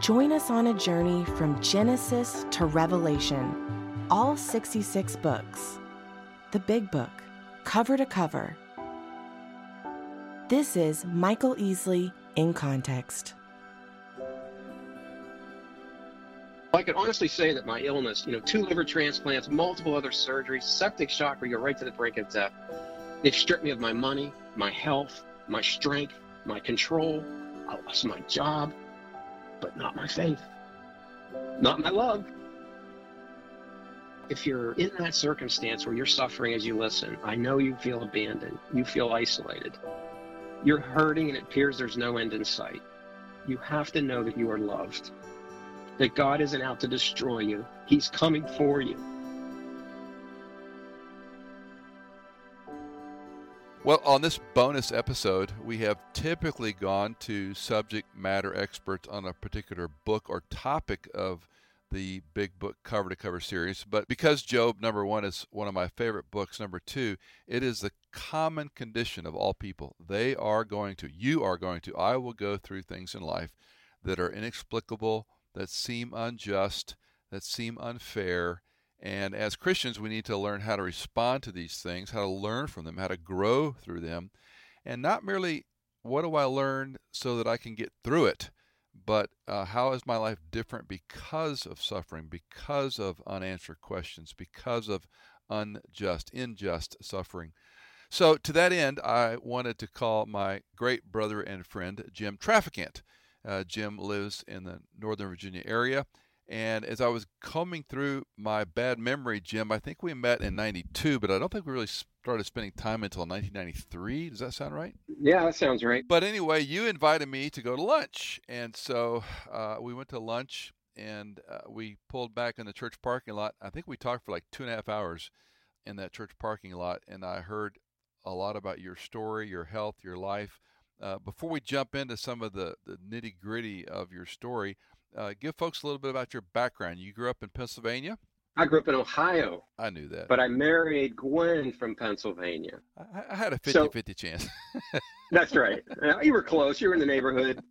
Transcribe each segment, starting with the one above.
Join us on a journey from Genesis to Revelation all 66 books. The Big Book, cover to cover. This is Michael Easley in Context. I can honestly say that my illness, you know, two liver transplants, multiple other surgeries, septic shock where you're right to the brink of death, they've stripped me of my money, my health, my strength, my control. I lost my job, but not my faith, not my love. If you're in that circumstance where you're suffering as you listen, I know you feel abandoned, you feel isolated, you're hurting, and it appears there's no end in sight. You have to know that you are loved, that God isn't out to destroy you, He's coming for you. Well, on this bonus episode, we have typically gone to subject matter experts on a particular book or topic of the big book cover to cover series. But because Job, number one, is one of my favorite books, number two, it is the common condition of all people. They are going to, you are going to, I will go through things in life that are inexplicable, that seem unjust, that seem unfair. And as Christians, we need to learn how to respond to these things, how to learn from them, how to grow through them, and not merely what do I learn so that I can get through it but uh, how is my life different because of suffering, because of unanswered questions, because of unjust, unjust suffering? So, to that end, I wanted to call my great brother and friend, Jim Traficant. Uh, Jim lives in the Northern Virginia area. And as I was combing through my bad memory, Jim, I think we met in 92, but I don't think we really started spending time until 1993. Does that sound right? Yeah, that sounds right. But anyway, you invited me to go to lunch, and so uh, we went to lunch, and uh, we pulled back in the church parking lot. I think we talked for like two and a half hours in that church parking lot, and I heard a lot about your story, your health, your life. Uh, before we jump into some of the, the nitty gritty of your story, uh, give folks a little bit about your background. You grew up in Pennsylvania. I grew up in Ohio. I knew that. But I married Gwen from Pennsylvania. I, I had a 50 so, 50 chance. that's right. Uh, you were close. You were in the neighborhood.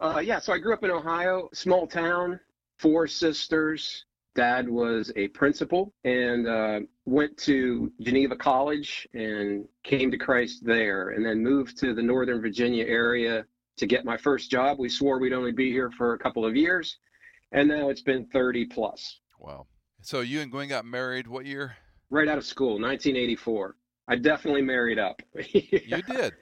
Uh, yeah, so I grew up in Ohio, small town, four sisters. Dad was a principal and uh, went to Geneva College and came to Christ there, and then moved to the Northern Virginia area to get my first job. We swore we'd only be here for a couple of years, and now it's been 30 plus. Wow. So you and Gwen got married what year? Right out of school, 1984. I definitely married up. You did.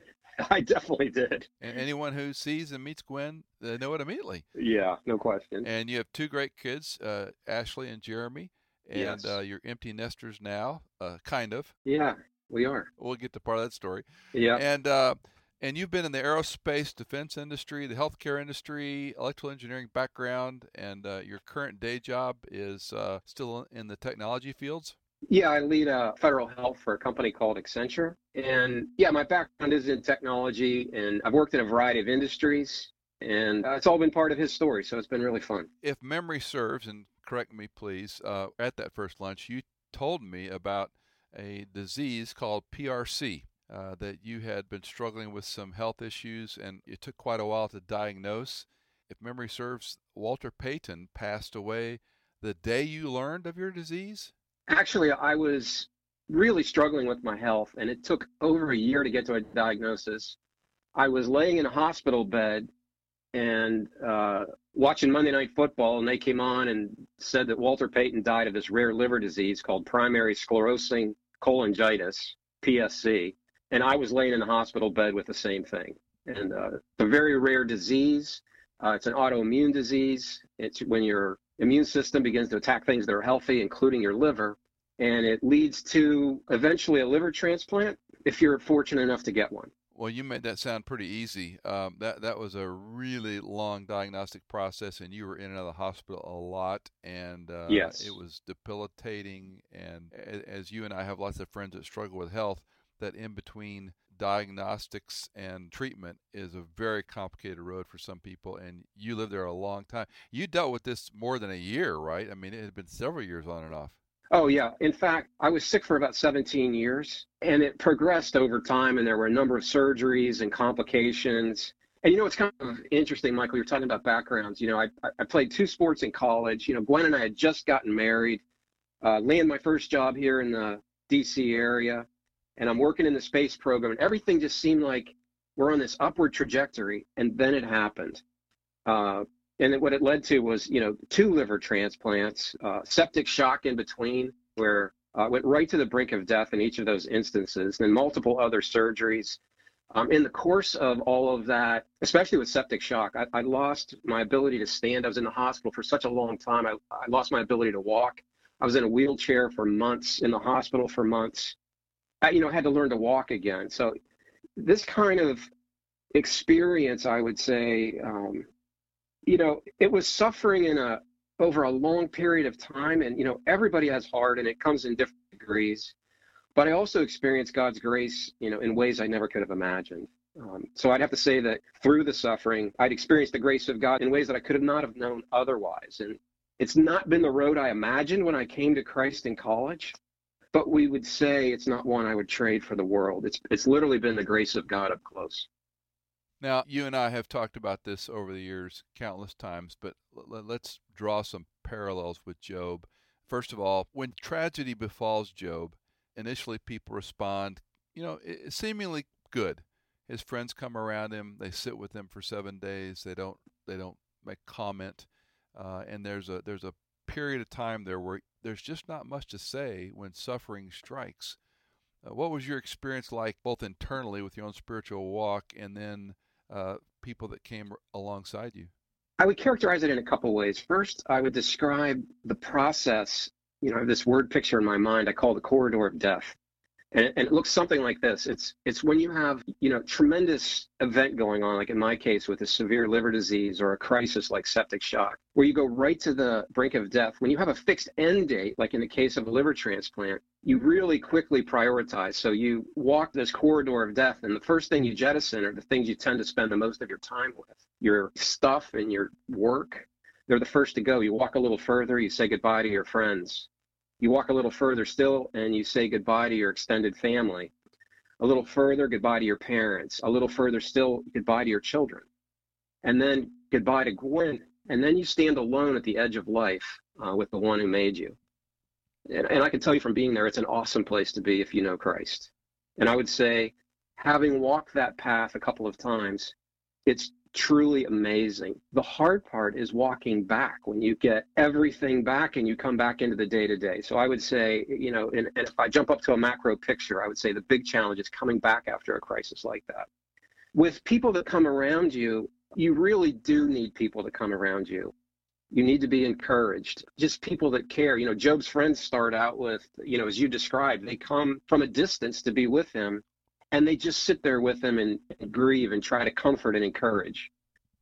I definitely did. And anyone who sees and meets Gwen, they know it immediately. Yeah, no question. And you have two great kids, uh, Ashley and Jeremy, and yes. uh, you're empty nesters now, uh, kind of. Yeah, we are. We'll get to part of that story. Yeah. And uh, and you've been in the aerospace defense industry, the healthcare industry, electrical engineering background, and uh, your current day job is uh, still in the technology fields? Yeah, I lead a federal health for a company called Accenture. And yeah, my background is in technology, and I've worked in a variety of industries, and uh, it's all been part of his story. So it's been really fun. If memory serves, and correct me please, uh, at that first lunch, you told me about a disease called PRC. Uh, that you had been struggling with some health issues and it took quite a while to diagnose. If memory serves, Walter Payton passed away the day you learned of your disease? Actually, I was really struggling with my health, and it took over a year to get to a diagnosis. I was laying in a hospital bed and uh, watching Monday Night Football, and they came on and said that Walter Payton died of this rare liver disease called primary sclerosing cholangitis, PSC and I was laying in a hospital bed with the same thing. And uh, it's a very rare disease. Uh, it's an autoimmune disease. It's when your immune system begins to attack things that are healthy, including your liver, and it leads to eventually a liver transplant if you're fortunate enough to get one. Well, you made that sound pretty easy. Um, that that was a really long diagnostic process, and you were in and out of the hospital a lot, and uh, yes. it was debilitating. And as you and I have lots of friends that struggle with health, that in between diagnostics and treatment is a very complicated road for some people, and you lived there a long time. You dealt with this more than a year, right? I mean, it had been several years on and off. Oh, yeah. In fact, I was sick for about 17 years and it progressed over time. And there were a number of surgeries and complications. And you know, it's kind of interesting, Michael. You're talking about backgrounds. You know, I, I played two sports in college. You know, Gwen and I had just gotten married, uh, landed my first job here in the DC area, and I'm working in the space program. And everything just seemed like we're on this upward trajectory. And then it happened. Uh, and what it led to was, you know, two liver transplants, uh, septic shock in between, where I uh, went right to the brink of death in each of those instances, and multiple other surgeries. Um, in the course of all of that, especially with septic shock, I, I, lost my ability to stand. I was in the hospital for such a long time. I, I lost my ability to walk. I was in a wheelchair for months, in the hospital for months. I, you know, had to learn to walk again. So this kind of experience, I would say, um, you know, it was suffering in a over a long period of time, and you know, everybody has hard, and it comes in different degrees. But I also experienced God's grace, you know, in ways I never could have imagined. Um, so I'd have to say that through the suffering, I'd experienced the grace of God in ways that I could have not have known otherwise. And it's not been the road I imagined when I came to Christ in college, but we would say it's not one I would trade for the world. It's it's literally been the grace of God up close. Now, you and I have talked about this over the years countless times, but let's draw some parallels with Job. First of all, when tragedy befalls Job, initially people respond, you know, seemingly good. His friends come around him, they sit with him for seven days. They don't they don't make comment, uh, and there's a there's a period of time there where there's just not much to say when suffering strikes. Uh, what was your experience like, both internally with your own spiritual walk, and then uh, people that came alongside you? I would characterize it in a couple ways. First, I would describe the process. You know, I have this word picture in my mind I call the corridor of death. And, and, it looks something like this. It's it's when you have you know tremendous event going on, like in my case with a severe liver disease or a crisis like septic shock, where you go right to the brink of death. When you have a fixed end date, like in the case of a liver transplant, you really quickly prioritize. So you walk this corridor of death, and the first thing you jettison are the things you tend to spend the most of your time with, your stuff and your work. They're the first to go. You walk a little further, you say goodbye to your friends you walk a little further still and you say goodbye to your extended family. A little further, goodbye to your parents. A little further still, goodbye to your children. And then goodbye to Gwen. And then you stand alone at the edge of life uh, with the one who made you. And, and I can tell you from being there, it's an awesome place to be if you know Christ. And I would say, having walked that path a couple of times, it's truly amazing. The hard part is walking back when you get everything back and you come back into the day to day. So I would say, you know, and, and, if I jump up to a macro picture, I would say the big challenge is coming back after a crisis like that. With people that come around you, you really do need people to come around you. You need to be encouraged. Just people that care. You know, Job's friends start out with, you know, as you described, they come from a distance to be with him and they just sit there with them and, and grieve and try to comfort and encourage.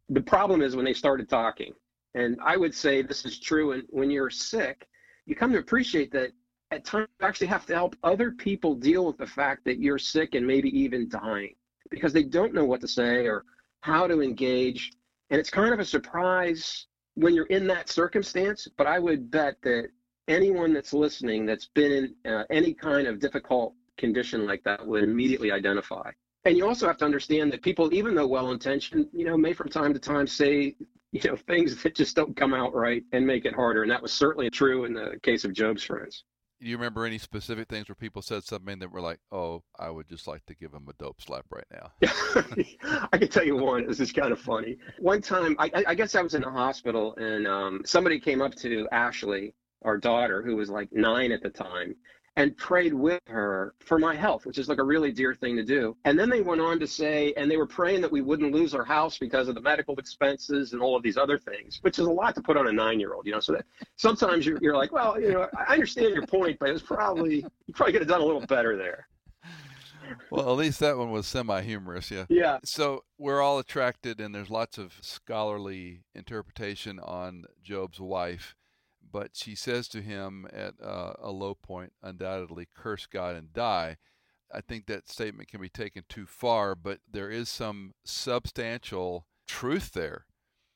The problem is when they started talking, and I would say this is true. And when you're sick, you come to appreciate that at times you actually have to help other people deal with the fact that you're sick and maybe even dying because they don't know what to say or how to engage. And it's kind of a surprise when you're in that circumstance. But I would bet that anyone that's listening that's been in uh, any kind of difficult condition like that would immediately identify. And you also have to understand that people, even though well intentioned, you know, may from time to time say, you know, things that just don't come out right and make it harder. And that was certainly true in the case of Job's friends. Do you remember any specific things where people said something that were like, "Oh, I would just like to give him a dope slap right now"? I can tell you one. This is kind of funny. One time, I, I guess I was in the hospital, and um, somebody came up to Ashley, our daughter, who was like nine at the time, and prayed with her for my health, which is like a really dear thing to do. And then they went on to say, and they were praying that we wouldn't lose our house because of the medical expenses and all of these other things, which is a lot to put on a nine year old, you know. So that sometimes you're, you're like, well, you know, I understand your point, but it was probably, you probably could have done a little better there. well, at least that one was semi-humorous, yeah. Yeah. So we're all attracted, and there's lots of scholarly interpretation on Job's wife, but she says to him at uh, a low point, undoubtedly, "Curse God and die." I think that statement can be taken too far, but there is some substantial truth there.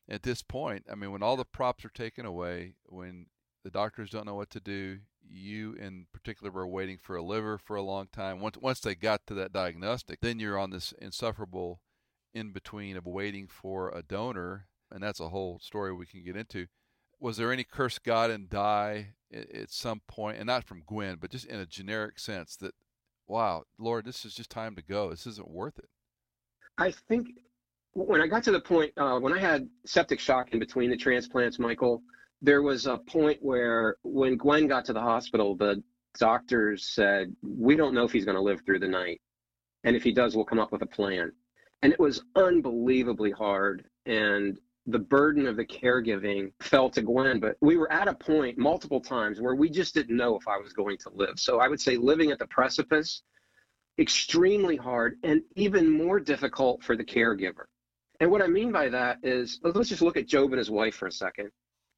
At this point, I mean, when all the props are taken away, when the doctors don't know what to do, you in particular were waiting for a liver for a long time. Once once they got to that diagnostic, then you're on this insufferable in between of waiting for a donor, and that's a whole story we can get into. Was there any curse God and die at some point, and not from Gwen, but just in a generic sense that, wow, Lord, this is just time to go. This isn't worth it. I think when I got to the point uh, when I had septic shock in between the transplants, Michael, there was a point where when Gwen got to the hospital, the doctors said, We don't know if he's going to live through the night. And if he does, we'll come up with a plan. And it was unbelievably hard. And the burden of the caregiving fell to Gwen. But we were at a point multiple times where we just didn't know if I was going to live. So I would say living at the precipice, extremely hard and even more difficult for the caregiver. And what I mean by that is let's just look at Job and his wife for a second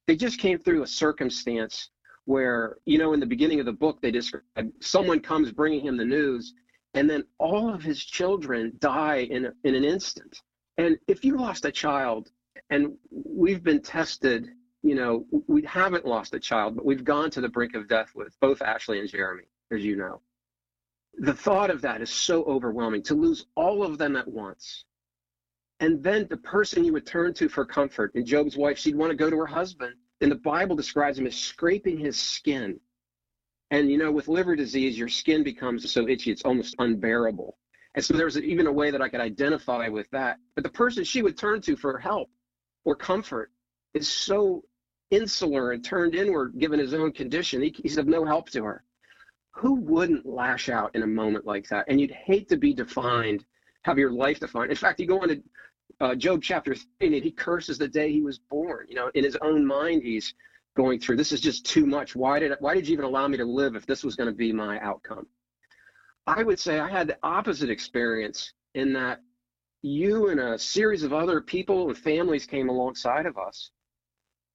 they just came through a circumstance where, you know, in the beginning of the book, they describe someone comes bringing him the news, and then all of his children die in, in an instant. And if you lost a child, and we've been tested, you know, we haven't lost a child, but we've gone to the brink of death with both Ashley and Jeremy, as you know. The thought of that is so overwhelming to lose all of them at once and then the person you would turn to for comfort. And Job's wife, she'd want to go to her husband. And the Bible describes him as scraping his skin. And you know, with liver disease, your skin becomes so itchy, it's almost unbearable. And so there's even a way that I could identify with that. But the person she would turn to for help or comfort is so insular and turned inward given his own condition. He, he's of no help to her. Who wouldn't lash out in a moment like that? And you'd hate to be defined, have your life defined. In fact, you go into uh, Job chapter 3, and he curses the day he was born. You know, in his own mind, he's going through, this is just too much. Why did, why did you even allow me to live if this was going to be my outcome? I would say I had the opposite experience in that you and a series of other people and families came alongside of us.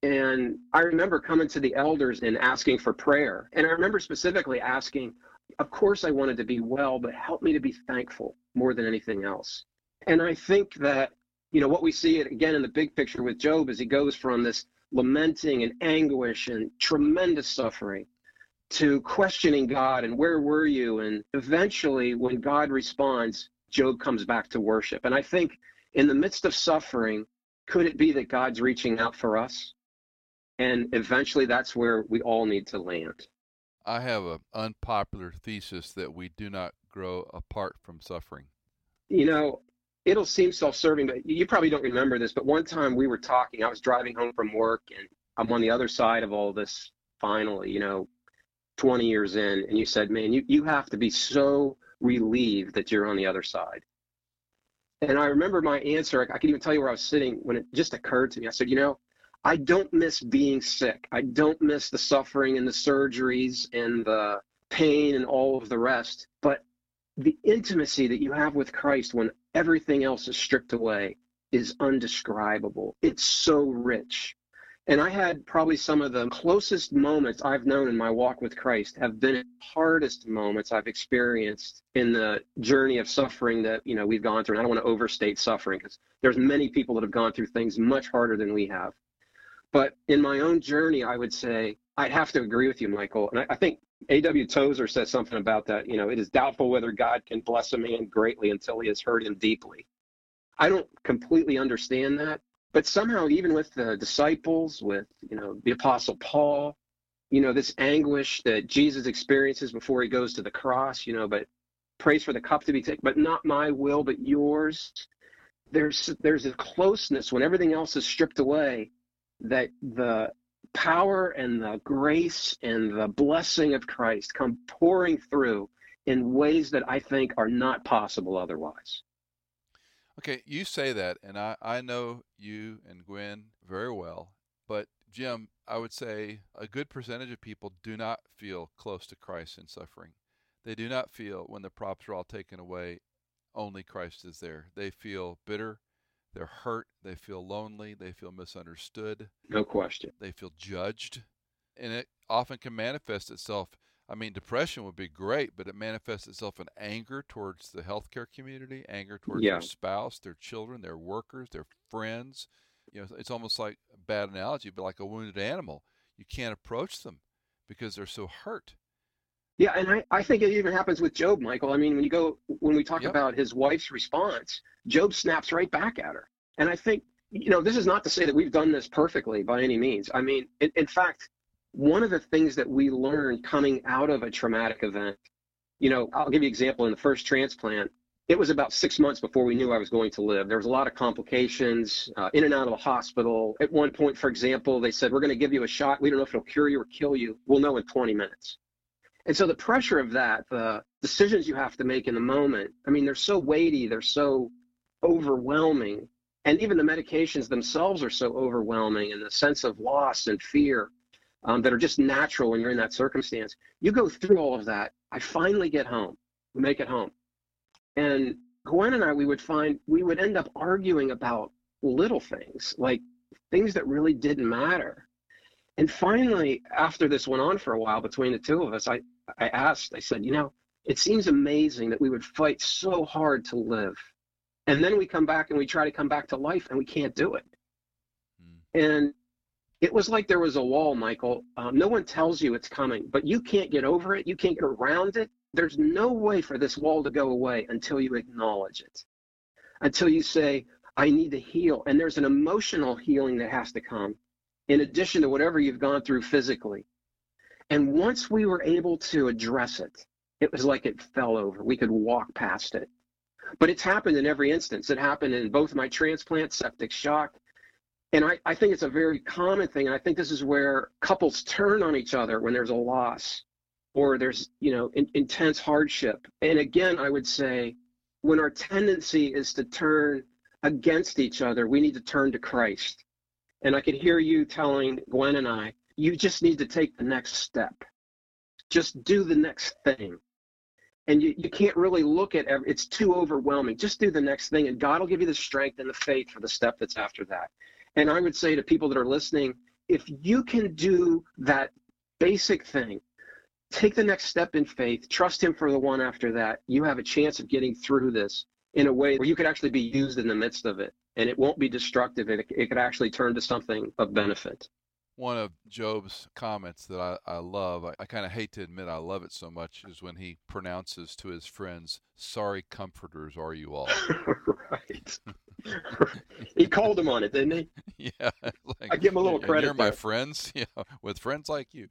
And I remember coming to the elders and asking for prayer. And I remember specifically asking, of course, I wanted to be well, but help me to be thankful more than anything else. And I think that you know, what we see it again in the big picture with Job is he goes from this lamenting and anguish and tremendous suffering to questioning God and where were you? And eventually, when God responds, Job comes back to worship. And I think in the midst of suffering, could it be that God's reaching out for us? And eventually, that's where we all need to land. I have an unpopular thesis that we do not grow apart from suffering. You know, it'll seem self-serving, but you probably don't remember this. But one time we were talking, I was driving home from work, and I'm on the other side of all this. Finally, you know, 20 years in, and you said, "Man, you you have to be so relieved that you're on the other side." And I remember my answer. I, I can even tell you where I was sitting when it just occurred to me. I said, "You know." I don't miss being sick. I don't miss the suffering and the surgeries and the pain and all of the rest. But the intimacy that you have with Christ when everything else is stripped away is undescribable. It's so rich. And I had probably some of the closest moments I've known in my walk with Christ have been the hardest moments I've experienced in the journey of suffering that, you know, we've gone through. And I don't want to overstate suffering because there's many people that have gone through things much harder than we have. But in my own journey, I would say I'd have to agree with you, Michael. And I, I think A.W. Tozer says something about that. You know, it is doubtful whether God can bless a man greatly until he has hurt him deeply. I don't completely understand that, but somehow, even with the disciples, with you know the Apostle Paul, you know this anguish that Jesus experiences before he goes to the cross. You know, but prays for the cup to be taken, but not my will, but yours. There's there's a closeness when everything else is stripped away that the power and the grace and the blessing of Christ come pouring through in ways that I think are not possible otherwise. Okay, you say that, and I, I know you and Gwen very well, but Jim, I would say a good percentage of people do not feel close to Christ in suffering. They do not feel when the props are all taken away, only Christ is there. They feel bitter, they're hurt, they feel lonely, they feel misunderstood. No question. They feel judged. And it often can manifest itself. I mean, depression would be great, but it manifests itself in anger towards the healthcare community, anger towards Yeah. their spouse, their children, their workers, their friends. You know, it's almost like a bad analogy, but like a wounded animal. You can't approach them because they're so hurt. Yeah, and I, I think it even happens with Job, Michael. I mean, when you go when we talk Yep. about his wife's response, Job snaps right back at her. And I think, you know, this is not to say that we've done this perfectly by any means. I mean, in, in fact, one of the things that we learned coming out of a traumatic event, you know, I'll give you an example. In the first transplant, it was about six months before we knew I was going to live. There was a lot of complications, uh, in and out of the hospital. At one point, for example, they said, We're going to give you a shot. We don't know if it'll cure you or kill you. We'll know in 20 minutes. And so the pressure of that, the decisions you have to make in the moment, I mean, they're so weighty, they're so overwhelming. And even the medications themselves are so overwhelming and the sense of loss and fear um, that are just natural when you're in that circumstance. You go through all of that. I finally get home. We make it home. And Gwen and I, we would find we would end up arguing about little things, like things that really didn't matter. And finally, after this went on for a while between the two of us, I, I asked, I said, you know, it seems amazing that we would fight so hard to live. And then we come back and we try to come back to life and we can't do it. Mm. And it was like there was a wall, Michael. Um, no one tells you it's coming, but you can't get over it. You can't get around it. There's no way for this wall to go away until you acknowledge it, until you say, I need to heal. And there's an emotional healing that has to come in addition to whatever you've gone through physically. And once we were able to address it, it was like it fell over. We could walk past it. But it's happened in every instance. It happened in both my transplant, septic shock. And I, I think it's a very common thing. And I think this is where couples turn on each other when there's a loss or there's, you know, in, intense hardship. And again, I would say when our tendency is to turn against each other, we need to turn to Christ. And I could hear you telling Gwen and I, you just need to take the next step. Just do the next thing. And you, you can't really look at every, it's too overwhelming. Just do the next thing, and God will give you the strength and the faith for the step that's after that. And I would say to people that are listening, if you can do that basic thing, take the next step in faith, trust Him for the one after that, you have a chance of getting through this in a way where you could actually be used in the midst of it. And it won't be destructive, it, it could actually turn to something of benefit. One of Job's comments that I, I love, I, I kind of hate to admit I love it so much, is when he pronounces to his friends, Sorry comforters are you all. right. he called him on it, didn't he? yeah. Like, I give him a little "And credit You're my there." friends, know, with friends like you.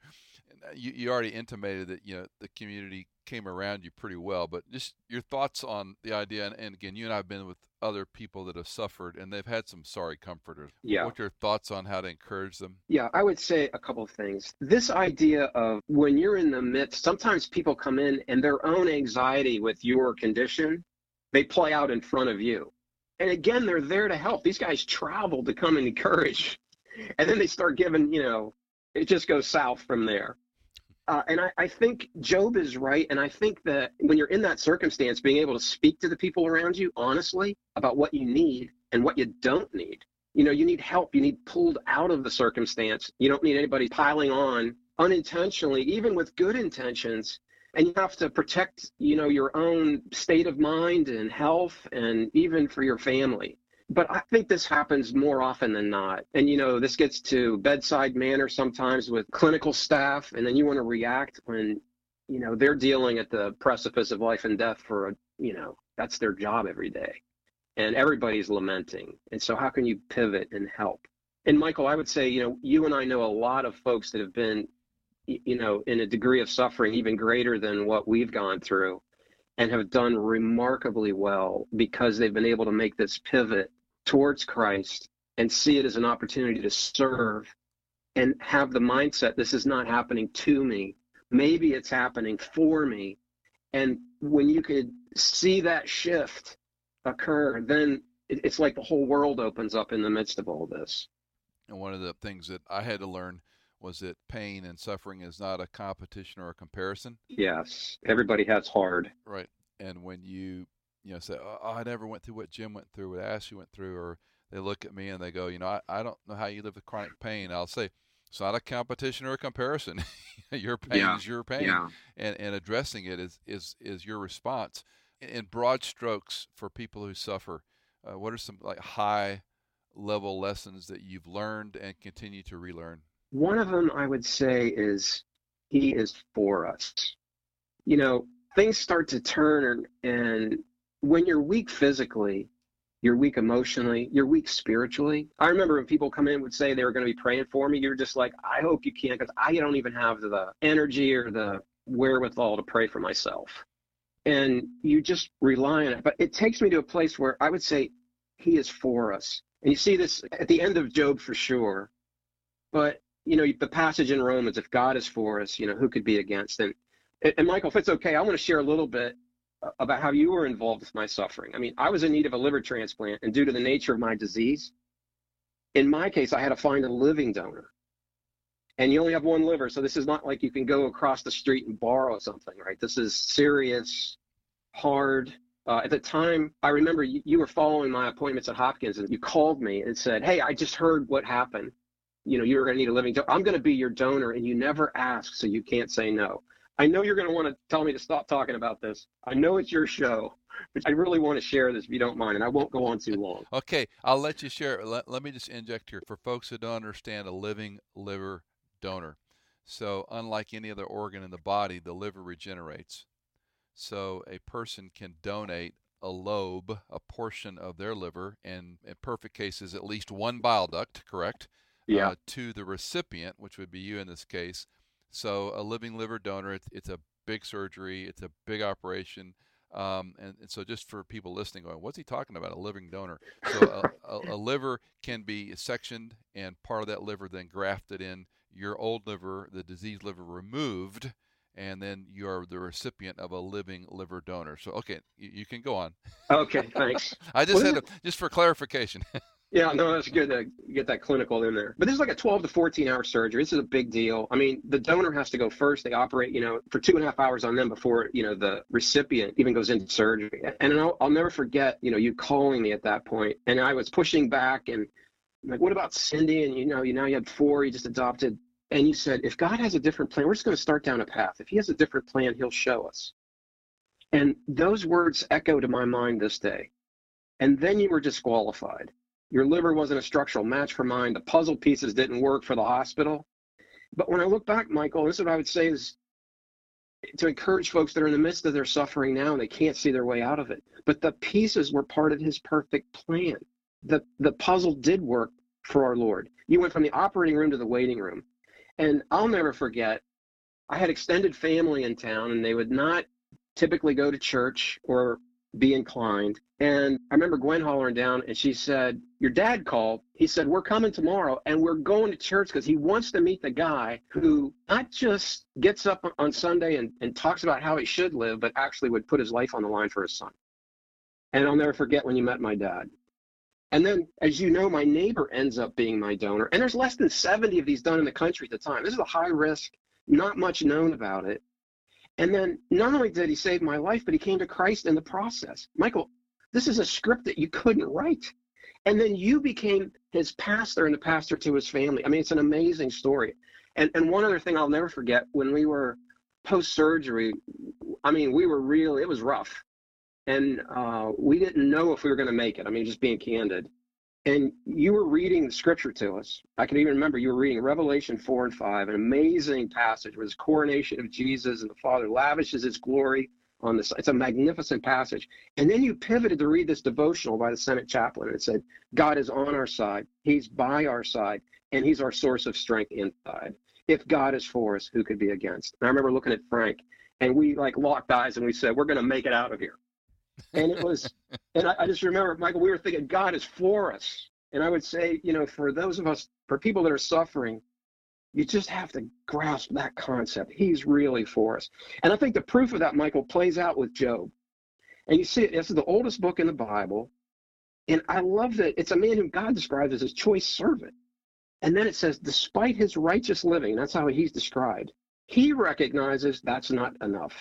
You, you already intimated that, you know, the community came around you pretty well, but just your thoughts on the idea. And, and again, you and I have been with other people that have suffered and they've had some sorry comforters. Yeah. What are your thoughts on how to encourage them? Yeah, I would say a couple of things. This idea of when you're in the midst, sometimes people come in and their own anxiety with your condition, they play out in front of you. And again, they're there to help. These guys travel to come and encourage. And then they start giving, you know, it just goes south from there. Uh, and I, I think Job is right. And I think that when you're in that circumstance, being able to speak to the people around you honestly about what you need and what you don't need. You know you need help. You need pulled out of the circumstance. You don't need anybody piling on unintentionally even with good intentions. And you have to protect you know your own state of mind and health and even for your family but i think this happens more often than not and you know this gets to bedside manner sometimes with clinical staff and then you want to react when you know they're dealing at the precipice of life and death for a you know that's their job every day and everybody's lamenting. And so, how can you pivot and help? And Michael, I would say, you know, you and I know a lot of folks that have been, you know, in a degree of suffering even greater than what we've gone through, and have done remarkably well because they've been able to make this pivot towards Christ and see it as an opportunity to serve and have the mindset this is not happening to me. Maybe it's happening for me. And when you could see that shift occur, then it's like the whole world opens up in the midst of all this. And one of the things that I had to learn was that pain and suffering is not a competition or a comparison. Yes, everybody has hard. Right, and when you you know say, "Oh, I never went through what Jim went through, what Ashley went through," or they look at me and they go, "You know, I, I don't know how you live with chronic pain." I'll say, "It's not a competition or a comparison. your pain Yeah, is your pain, Yeah. and and addressing it is is is your response." In, in broad strokes, for people who suffer, uh, what are some like high level lessons that you've learned and continue to relearn? One of them I would say is he is for us. You know, things start to turn and when you're weak physically, you're weak emotionally, you're weak spiritually. I remember when people come in and would say they were going to be praying for me, you're just like, I hope you can because I don't even have the energy or the wherewithal to pray for myself. And you just rely on it. But it takes me to a place where I would say he is for us. And you see this at the end of Job for sure. But, you know, the passage in Romans, if God is for us, you know, who could be against? And, and Michael, if it's okay, I want to share a little bit about how you were involved with my suffering. I mean, I was in need of a liver transplant, and due to the nature of my disease, in my case, I had to find a living donor. And you only have one liver, so this is not like you can go across the street and borrow something, right? This is serious, hard. Uh, at the time, I remember you, you were following my appointments at Hopkins, and you called me and said, "Hey, I just heard what happened. You know, you're going to need a living donor. I'm going to be your donor, and you never ask, so you can't say no." I know you're going to want to tell me to stop talking about this. I know it's your show, but I really want to share this if you don't mind, and I won't go on too long. Okay, I'll let you share. Let, let me just inject here for folks who don't understand a living liver donor. So, unlike any other organ in the body, the liver regenerates. So, a person can donate a lobe, a portion of their liver, and in perfect cases, at least one bile duct, correct? Yeah. Uh, to the recipient, which would be you in this case. So, a living liver donor, it's, it's a big surgery, it's a big operation. Um, and, and, so, just for people listening, going, what's he talking about? A living donor. So, a, a, a, liver can be sectioned, and part of that liver then grafted in. Your old liver, the diseased liver, removed, and then you are the recipient of a living liver donor. So, okay, you, you can go on. Okay, thanks. I just well, had to, just for clarification. Yeah, no, that's good to get that clinical in there. But this is like a 12 to 14 hour surgery. This is a big deal. I mean, the donor has to go first. They operate, you know, for two and a half hours on them before, you know, the recipient even goes into surgery. And I'll, I'll never forget, you know, you calling me at that point. And I was pushing back and I'm like, what about Cindy? And, you know, you now you had four, you just adopted. And you said, if God has a different plan, we're just going to start down a path. If he has a different plan, he'll show us. And those words echo to my mind this day. And then you were disqualified your liver wasn't a structural match for mine. The puzzle pieces didn't work for the hospital. But when I look back, Michael, this is what I would say is to encourage folks that are in the midst of their suffering now and they can't see their way out of it. But the pieces were part of his perfect plan. The the puzzle did work for our Lord. You went from the operating room to the waiting room. And I'll never forget, I had extended family in town and they would not typically go to church or be inclined. And I remember Gwen hollering down and she said, Your dad called. He said, We're coming tomorrow and we're going to church because he wants to meet the guy who not just gets up on Sunday and, and talks about how he should live, but actually would put his life on the line for his son. And I'll never forget when you met my dad. And then, as you know, my neighbor ends up being my donor. And there's less than 70 of these done in the country at the time. This is a high risk, not much known about it. And then not only did he save my life, but he came to Christ in the process. Michael, this is a script that you couldn't write. And then you became his pastor and the pastor to his family. I mean, it's an amazing story. And and one other thing I'll never forget when we were post surgery, I mean, we were really it was rough. And uh, we didn't know if we were going to make it. I mean, just being candid. And you were reading the scripture to us. I can even remember you were reading Revelation 4 and 5, an amazing passage where this coronation of Jesus and the Father lavishes his glory on this. It's a magnificent passage. And then you pivoted to read this devotional by the Senate chaplain and it said, God is on our side, He's by our side, and He's our source of strength inside. If God is for us, who could be against? And I remember looking at Frank and we like locked eyes and we said, We're going to make it out of here and it was and I, I, just remember michael we were thinking god is for us. And i would say you know for those of us for people that are suffering you just have to grasp that concept. He's really for us. And i think the proof of that michael plays out with job. And you see it this is the oldest book in the bible. And i love that it's a man whom god describes as his choice servant. And then it says, despite his righteous living, that's how he's described, he recognizes that's not enough.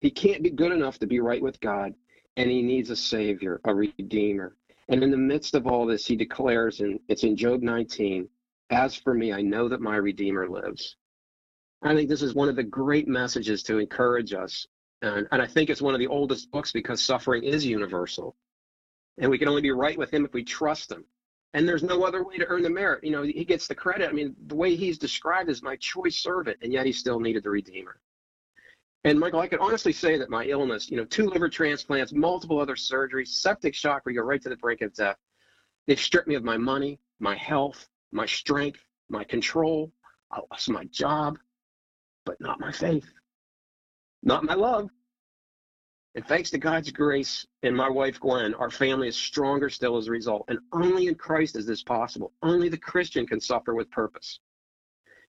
He can't be good enough to be right with God, and he needs a savior, a redeemer. And in the midst of all this, he declares, and it's in Job 19, as for me, I know that my redeemer lives. I think this is one of the great messages to encourage us. And, and I think it's one of the oldest books because suffering is universal. And we can only be right with him if we trust him. And there's no other way to earn the merit. You know, he gets the credit. I mean, the way he's described as my choice servant, and yet he still needed the Redeemer. And Michael, I can honestly say that my illness, you know, two liver transplants, multiple other surgeries, septic shock where you go right to the brink of death, they've stripped me of my money, my health, my strength, my control. I lost my job, but not my faith, not my love. And thanks to God's grace and my wife Gwen, our family is stronger still as a result. And only in Christ is this possible. Only the Christian can suffer with purpose.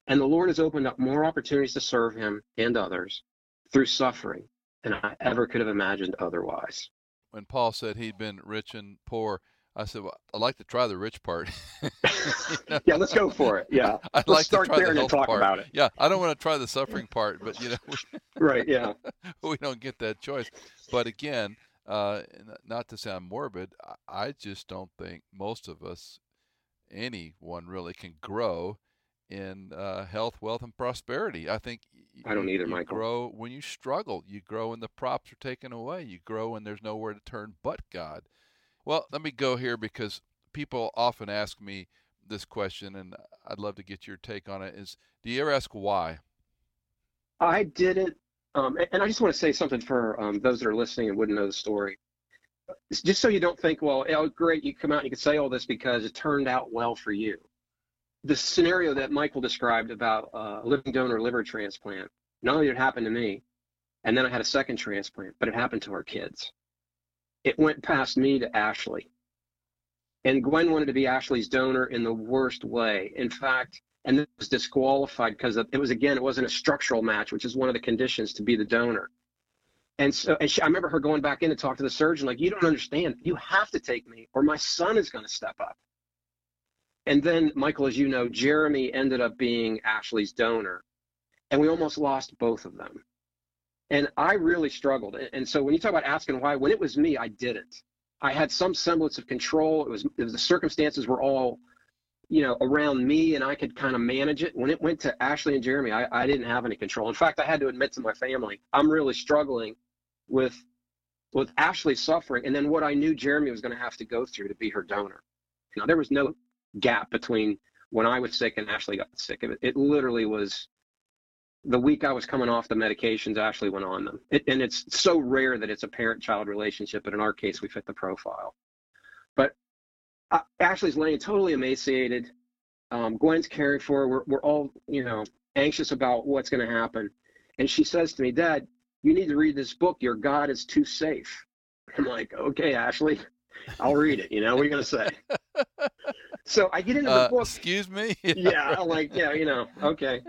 And the Lord has opened up more opportunities to serve Him and others through suffering than I ever could have imagined otherwise. When Paul said he'd been rich and poor, I said, well, I'd like to try the rich part. you know? Yeah, let's go for it. Yeah. I'd let's like start to try there the and talk part. about it. Yeah, I don't want to try the suffering part, but you know, right, yeah. we don't get that choice. But again, uh, not to sound morbid, I just don't think most of us, anyone really, can grow in uh, health, wealth, and prosperity. I think I don't either, you Michael. grow when you struggle. You grow when the props are taken away. You grow when there's nowhere to turn but God. Well, let me go here because people often ask me this question, and I'd love to get your take on it. Is do you ever ask why? I didn't, um, and I just want to say something for um, those that are listening and wouldn't know the story. Just so you don't think, well, oh, great, you come out and you can say all this because it turned out well for you. The scenario that Michael described about uh, living donor liver transplant, not only did it happen to me, and then I had a second transplant, but it happened to our kids. It went past me to Ashley. And Gwen wanted to be Ashley's donor in the worst way. In fact, and it was disqualified because it was again it wasn't a structural match, which is one of the conditions to be the donor. And so, and she, I remember her going back in to talk to the surgeon, like, you don't understand. You have to take me, or my son is going to step up. And then, Michael, as you know, Jeremy ended up being Ashley's donor, and we almost lost both of them. And I really struggled. And so, when you talk about asking why, when it was me, I didn't. I had some semblance of control. It was, it was the circumstances were all you know, around me and I could kind of manage it. When it went to Ashley and Jeremy, I, I didn't have any control. In fact, I had to admit to my family, I'm really struggling with with Ashley suffering and then what I knew Jeremy was going to have to go through to be her donor. Now, there was no gap between when I was sick and Ashley got sick. It, it literally was the week I was coming off the medications, Ashley went on them. It, and it's so rare that it's a parent-child relationship, but in our case, we fit the profile. But uh, Ashley's laying totally emaciated. Um, Gwen's caring for her. We're, we're all, you know, anxious about what's going to happen. And she says to me, Dad, you need to read this book. Your God is too safe. I'm like, okay, Ashley, I'll read it. You know, what are you going to say? so I get into the Uh, book. excuse me. yeah, I'm like, yeah, you know, okay.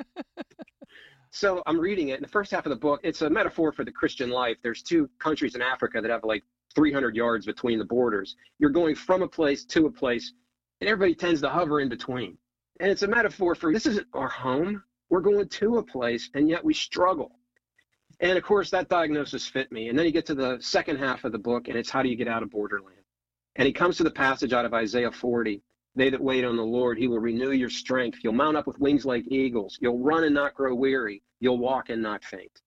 So I'm reading it, and the first half of the book, it's a metaphor for the Christian life. There's two countries in Africa that have like 300 yards between the borders. You're going from a place to a place, and everybody tends to hover in between. And it's a metaphor for this isn't our home. We're going to a place, and yet we struggle. And of course, that diagnosis fit me. And then you get to the second half of the book, and it's how do you get out of borderland? And he comes to the passage out of Isaiah 40 They that wait on the Lord, he will renew your strength. You'll mount up with wings like eagles. You'll run and not grow weary. You'll walk and not faint.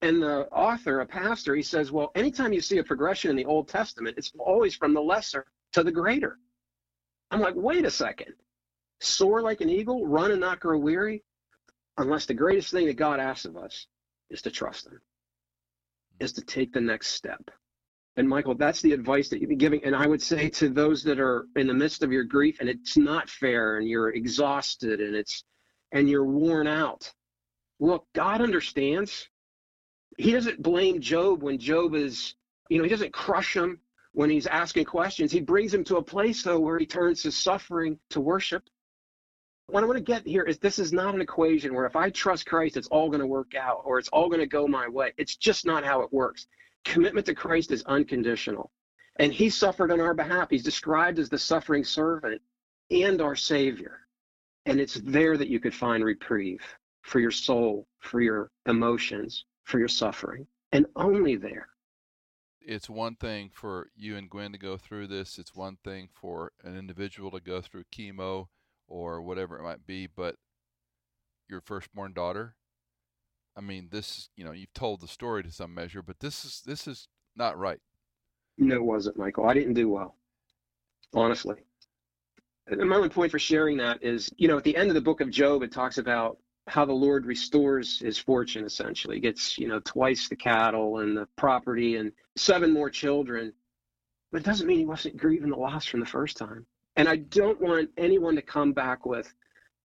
And the author, a pastor, he says, well, anytime you see a progression in the Old Testament, it's always from the lesser to the greater. I'm like, wait a second. Soar like an eagle, run and not grow weary, unless the greatest thing that God asks of us is to trust Him, is to take the next step. And Michael, that's the advice that you've been giving. And I would say to those that are in the midst of your grief and it's not fair and you're exhausted and it's and you're worn out. Look, God understands. He doesn't blame Job when Job is, you know, he doesn't crush him when he's asking questions. He brings him to a place though where he turns his suffering to worship. What I want to get here is this is not an equation where if I trust Christ, it's all going to work out or it's all going to go my way. It's just not how it works commitment to Christ is unconditional. And he suffered on our behalf. He's described as the suffering servant and our Savior. And it's there that you could find reprieve for your soul, for your emotions, for your suffering, and only there. It's one thing for you and Gwen to go through this, it's one thing for an individual to go through chemo or whatever it might be, but your firstborn daughter, I mean, this, you know, you've told the story to some measure, but this is this is not right. No, it wasn't, Michael. I didn't do well, honestly. And my only point for sharing that is, you know, at the end of the book of Job, it talks about how the Lord restores his fortune essentially. Gets, you know, twice the cattle and the property and seven more children. But it doesn't mean he wasn't grieving the loss from the first time. And I don't want anyone to come back with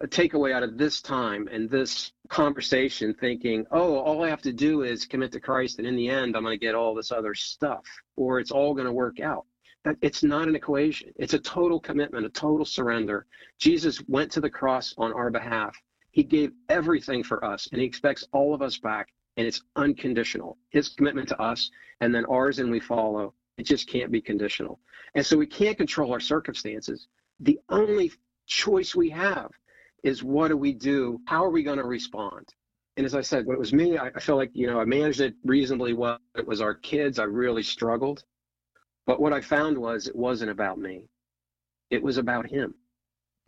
a takeaway out of this time and this conversation thinking, oh, all I have to do is commit to Christ and in the end I'm going to get all this other stuff or it's all going to work out. That it's not an equation. It's a total commitment, a total surrender. Jesus went to the cross on our behalf he gave everything for us, and He expects all of us back, and it's unconditional. His commitment to us, and then ours, and we follow. It just can't be conditional. And so we can't control our circumstances. The only choice we have is what do we do? How are we going to respond? And as I said, when it was me, I, I felt like, you know, I managed it reasonably well. It was our kids. I really struggled. But what I found was it wasn't about me. It was about him.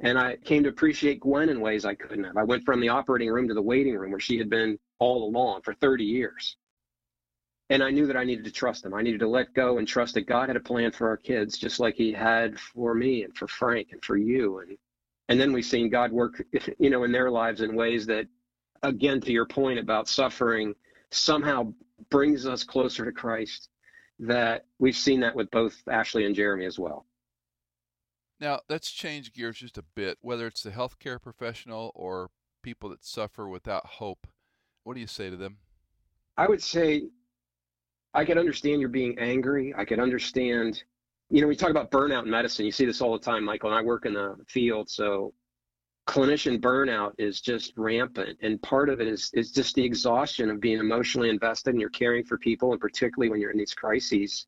And I came to appreciate Gwen in ways I couldn't have. I went from the operating room to the waiting room where she had been all along for 30 years. And I knew that I needed to trust him. I needed to let go and trust that God had a plan for our kids, just like he had for me and for Frank and for you. And and then we've seen God work, you know, in their lives in ways that, again, to your point about suffering, somehow brings us closer to Christ. That we've seen that with both Ashley and Jeremy as well. Now, let's change gears just a bit, whether it's the healthcare professional or people that suffer without hope. What do you say to them? I would say I can understand you're being angry. I can understand, you know, we talk about burnout in medicine. You see this all the time, Michael, and I work in the field. So clinician burnout is just rampant. And part of it is, is just the exhaustion of being emotionally invested and you're caring for people, and particularly when you're in these crises,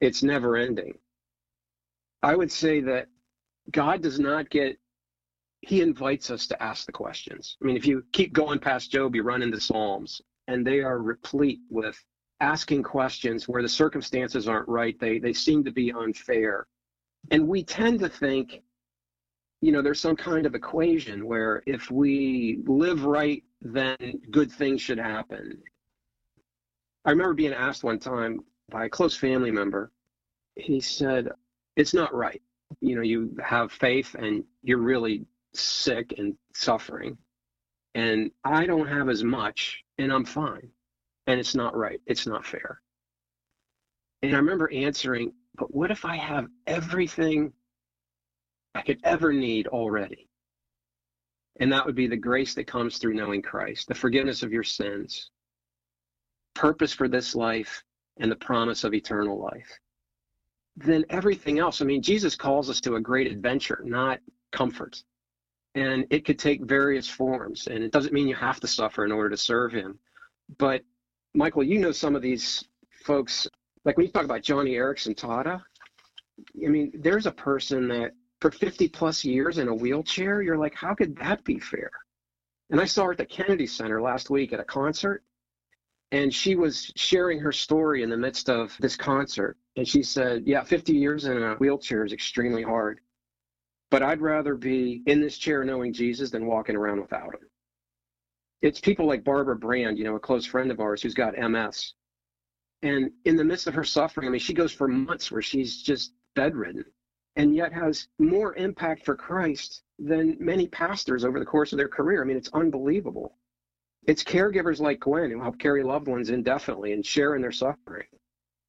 it's never ending. I would say that God does not get, he invites us to ask the questions. I mean, if you keep going past Job, you run into Psalms, and they are replete with asking questions where the circumstances aren't right. They, they seem to be unfair. And we tend to think, you know, there's some kind of equation where if we live right, then good things should happen. I remember being asked one time by a close family member, he said, it's not right. You know, you have faith and you're really sick and suffering. And I don't have as much and I'm fine. And it's not right. It's not fair. And I remember answering, but what if I have everything I could ever need already? And that would be the grace that comes through knowing Christ, the forgiveness of your sins, purpose for this life, and the promise of eternal life then everything else. I mean, Jesus calls us to a great adventure, not comfort. And it could take various forms. And it doesn't mean you have to suffer in order to serve him. But Michael, you know some of these folks, like when you talk about Joni Eareckson Tada, I mean, there's a person that for 50 plus years in a wheelchair, you're like, how could that be fair? And I saw her at the Kennedy Center last week at a concert, and she was sharing her story in the midst of this concert. And she said, Yeah, 50 years in a wheelchair is extremely hard. But I'd rather be in this chair knowing Jesus than walking around without him. It's people like Barbara Brand, you know, a close friend of ours who's got MS. And in the midst of her suffering, I mean, she goes for months where she's just bedridden and yet has more impact for Christ than many pastors over the course of their career. I mean, it's unbelievable. It's caregivers like Gwen who help carry loved ones indefinitely and share in their suffering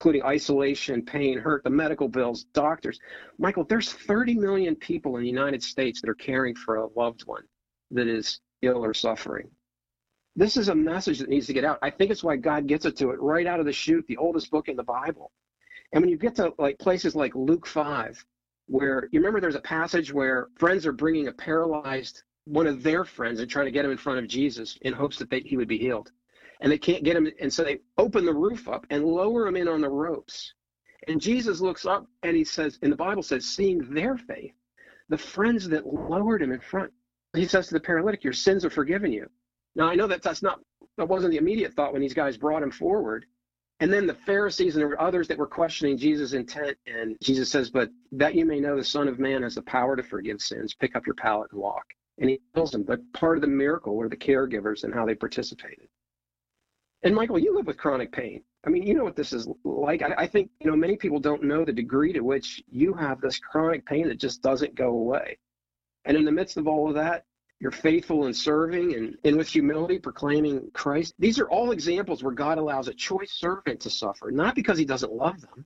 including isolation, pain, hurt, the medical bills, doctors. Michael, there's 30 million people in the United States that are caring for a loved one that is ill or suffering. This is a message that needs to get out. I think it's why God gets it to it right out of the chute, the oldest book in the Bible. And when you get to like places like Luke 5, where you remember there's a passage where friends are bringing a paralyzed one of their friends and trying to get him in front of Jesus in hopes that they, he would be healed and they can't get him. And so they open the roof up and lower him in on the ropes. And Jesus looks up and he says, and the Bible says, seeing their faith, the friends that lowered him in front he says to the paralytic, Your sins are forgiven you. Now, I know that that's not, that wasn't the immediate thought when these guys brought him forward. And then the Pharisees and others that were questioning Jesus' intent. And Jesus says, But that you may know the Son of Man has the power to forgive sins, pick up your pallet and walk. And he tells them, but part of the miracle were the caregivers and how they participated. And Michael, you live with chronic pain. I mean, you know what this is like. I, I think, you know, many people don't know the degree to which you have this chronic pain that just doesn't go away. And in the midst of all of that, you're faithful in serving and, and with humility proclaiming Christ. These are all examples where God allows a choice servant to suffer, not because he doesn't love them.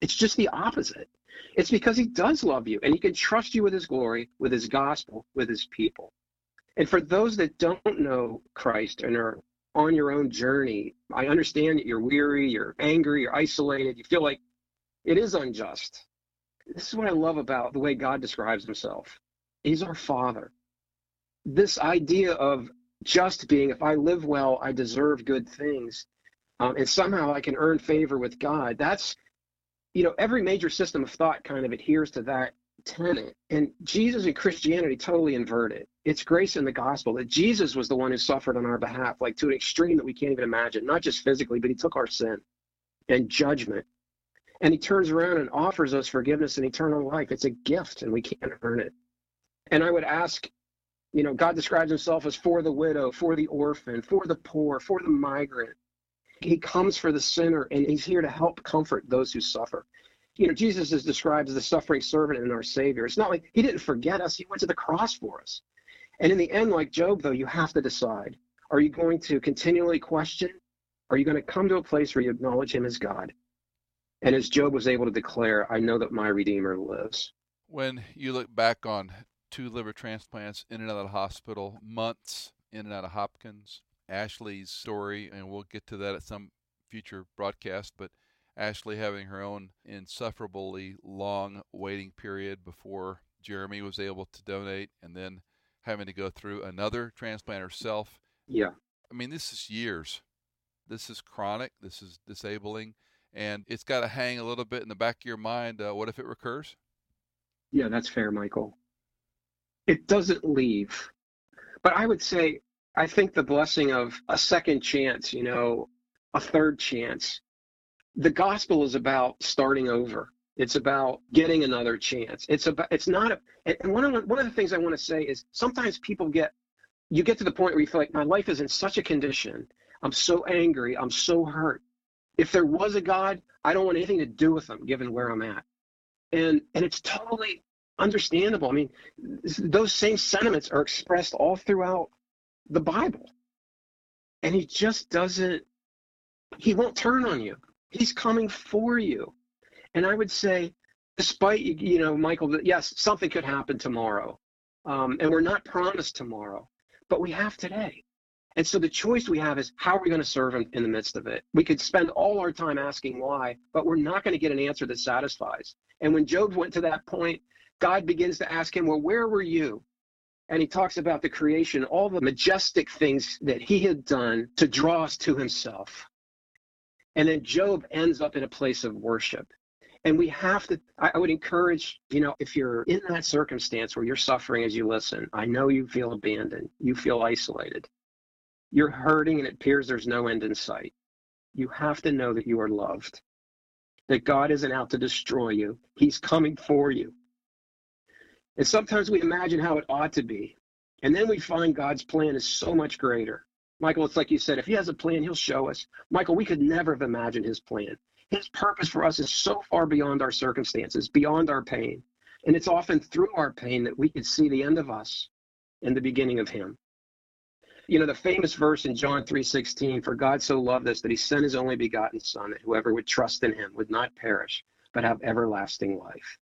It's just the opposite. It's because he does love you and he can trust you with his glory, with his gospel, with his people. And for those that don't know Christ and are on your own journey, I understand that you're weary, you're angry, you're isolated, you feel like it is unjust. This is what I love about the way God describes himself. He's our Father this idea of just being, if I live well, I deserve good things, um, and somehow I can earn favor with God. That's, you know, every major system of thought kind of adheres to that tenet. And Jesus and Christianity totally invert it. It's grace in the gospel that Jesus was the one who suffered on our behalf, like to an extreme that we can't even imagine, not just physically, but he took our sin and judgment. And he turns around and offers us forgiveness and eternal life. It's a gift, and we can't earn it. And I would ask you know, God describes himself as for the widow, for the orphan, for the poor, for the migrant. He comes for the sinner and he's here to help comfort those who suffer. You know, Jesus is described as the suffering servant and our Savior. It's not like he didn't forget us, he went to the cross for us. And in the end, like Job, though, you have to decide are you going to continually question? Are you going to come to a place where you acknowledge him as God? And as Job was able to declare, I know that my Redeemer lives. When you look back on two liver transplants in and out of the hospital, months in and out of Hopkins. Ashley's story, and we'll get to that at some future broadcast, but Ashley having her own insufferably long waiting period before Jeremy was able to donate, and then having to go through another transplant herself. Yeah. I mean, this is years. This is chronic. This is disabling. And it's got to hang a little bit in the back of your mind. Uh, what if it recurs? Yeah, that's fair, Michael it doesn't leave. But I would say, I think the blessing of a second chance, you know, a third chance, the gospel is about starting over. It's about getting another chance. It's about, it's not, a, and one of, the, one of the things I want to say is sometimes people get, you get to the point where you feel like my life is in such a condition. I'm so angry. I'm so hurt. If there was a God, I don't want anything to do with him given where I'm at. And, and it's totally understandable. I mean, those same sentiments are expressed all throughout the Bible. And he just doesn't, he won't turn on you. He's coming for you. And I would say, despite, you know, Michael, that yes, something could happen tomorrow. Um, and we're not promised tomorrow, but we have today. And so the choice we have is how are we going to serve him in the midst of it? We could spend all our time asking why, but we're not going to get an answer that satisfies. And when Job went to that point God begins to ask him, Well, where were you? And he talks about the creation, all the majestic things that he had done to draw us to himself. And then Job ends up in a place of worship. And we have to, I would encourage, you know, if you're in that circumstance where you're suffering as you listen, I know you feel abandoned, you feel isolated, you're hurting, and it appears there's no end in sight. You have to know that you are loved, that God isn't out to destroy you, He's coming for you. And sometimes we imagine how it ought to be. And then we find God's plan is so much greater. Michael, it's like you said, if he has a plan, he'll show us. Michael, we could never have imagined his plan. His purpose for us is so far beyond our circumstances, beyond our pain. And it's often through our pain that we can see the end of us and the beginning of him. You know, the famous verse in John 3:16, for God so loved us that he sent his only begotten son that whoever would trust in him would not perish, but have everlasting life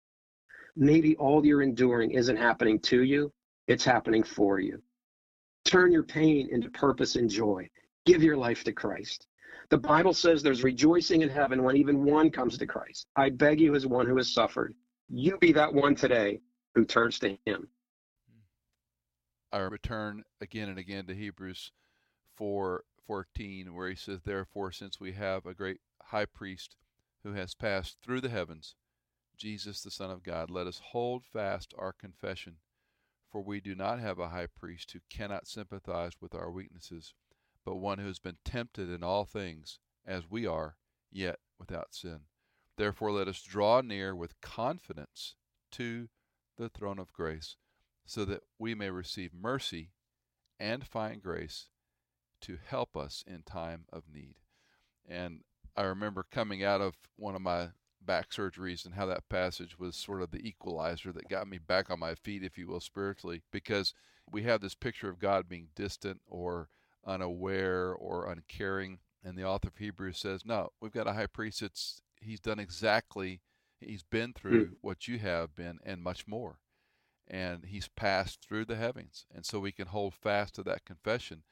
maybe all you're enduring isn't happening to you, it's happening for you. Turn your pain into purpose and joy. Give your life to Christ. The Bible says there's rejoicing in heaven when even one comes to Christ. I beg you, as one who has suffered, you be that one today who turns to Him. I return again and again to Hebrews 4 14, where he says, Therefore, since we have a great high priest who has passed through the heavens, Jesus, the Son of God, let us hold fast our confession. For we do not have a high priest who cannot sympathize with our weaknesses, but one who has been tempted in all things, as we are, yet without sin. Therefore, let us draw near with confidence to the throne of grace, so that we may receive mercy and find grace to help us in time of need. And I remember coming out of one of my back surgeries and how that passage was sort of the equalizer that got me back on my feet, if you will, spiritually, because we have this picture of God being distant or unaware or uncaring. And the author of Hebrews says, no, we've got a high priest that's he's done exactly he's been through mm. what you have been and much more. And he's passed through the heavens. And so we can hold fast to that confession.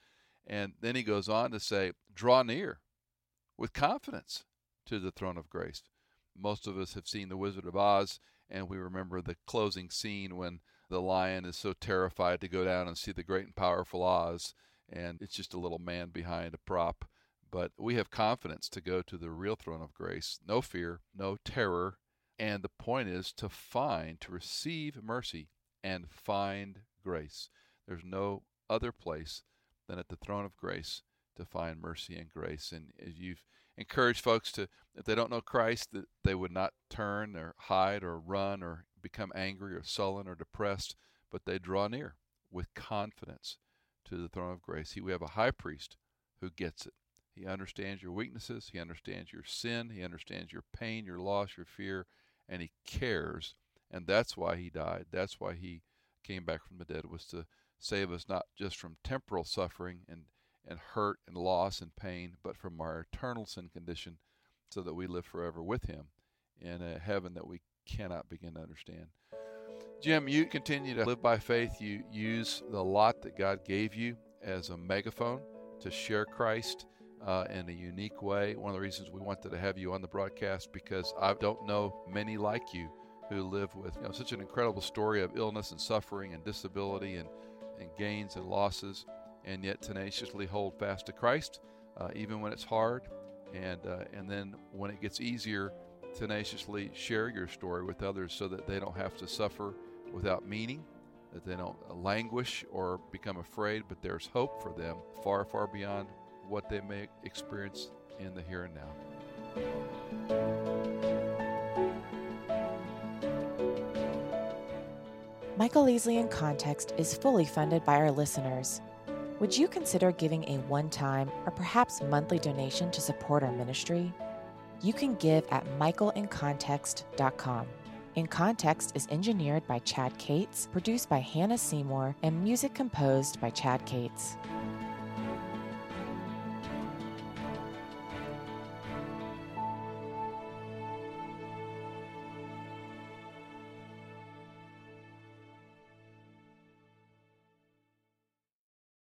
And then he goes on to say, draw near with confidence to the throne of grace most of us have seen The Wizard of Oz, and we remember the closing scene when the lion is so terrified to go down and see the great and powerful Oz, and it's just a little man behind a prop. But we have confidence to go to the real throne of grace. No fear, no terror. And the point is to find, to receive mercy and find grace. There's no other place than at the throne of grace to find mercy and grace. And as you've encouraged folks to, if they don't know Christ, that they would not turn or hide or run or become angry or sullen or depressed, but they draw near with confidence to the throne of grace. He, we have a high priest who gets it. He understands your weaknesses, he understands your sin, he understands your pain, your loss, your fear, and he cares. And that's why he died. That's why he came back from the dead was to save us not just from temporal suffering and and hurt and loss and pain, but from our eternal sin condition so that we live forever with Him in a heaven that we cannot begin to understand. Jim, you continue to live by faith. You use the lot that God gave you as a megaphone to share Christ uh, in a unique way. One of the reasons we wanted to have you on the broadcast because I don't know many like you who live with you know, such an incredible story of illness and suffering and disability and, and gains and losses and yet tenaciously hold fast to Christ, uh, even when it's hard. And, uh, and then when it gets easier, tenaciously share your story with others so that they don't have to suffer without meaning, that they don't languish or become afraid, but there's hope for them far, far beyond what they may experience in the here and now. Michael Easley in Context is fully funded by our listeners. Would you consider giving a one time or perhaps monthly donation to support our ministry? You can give at michaelincontext.com. In Context is engineered by Chad Cates, produced by Hannah Seymour, and music composed by Chad Cates.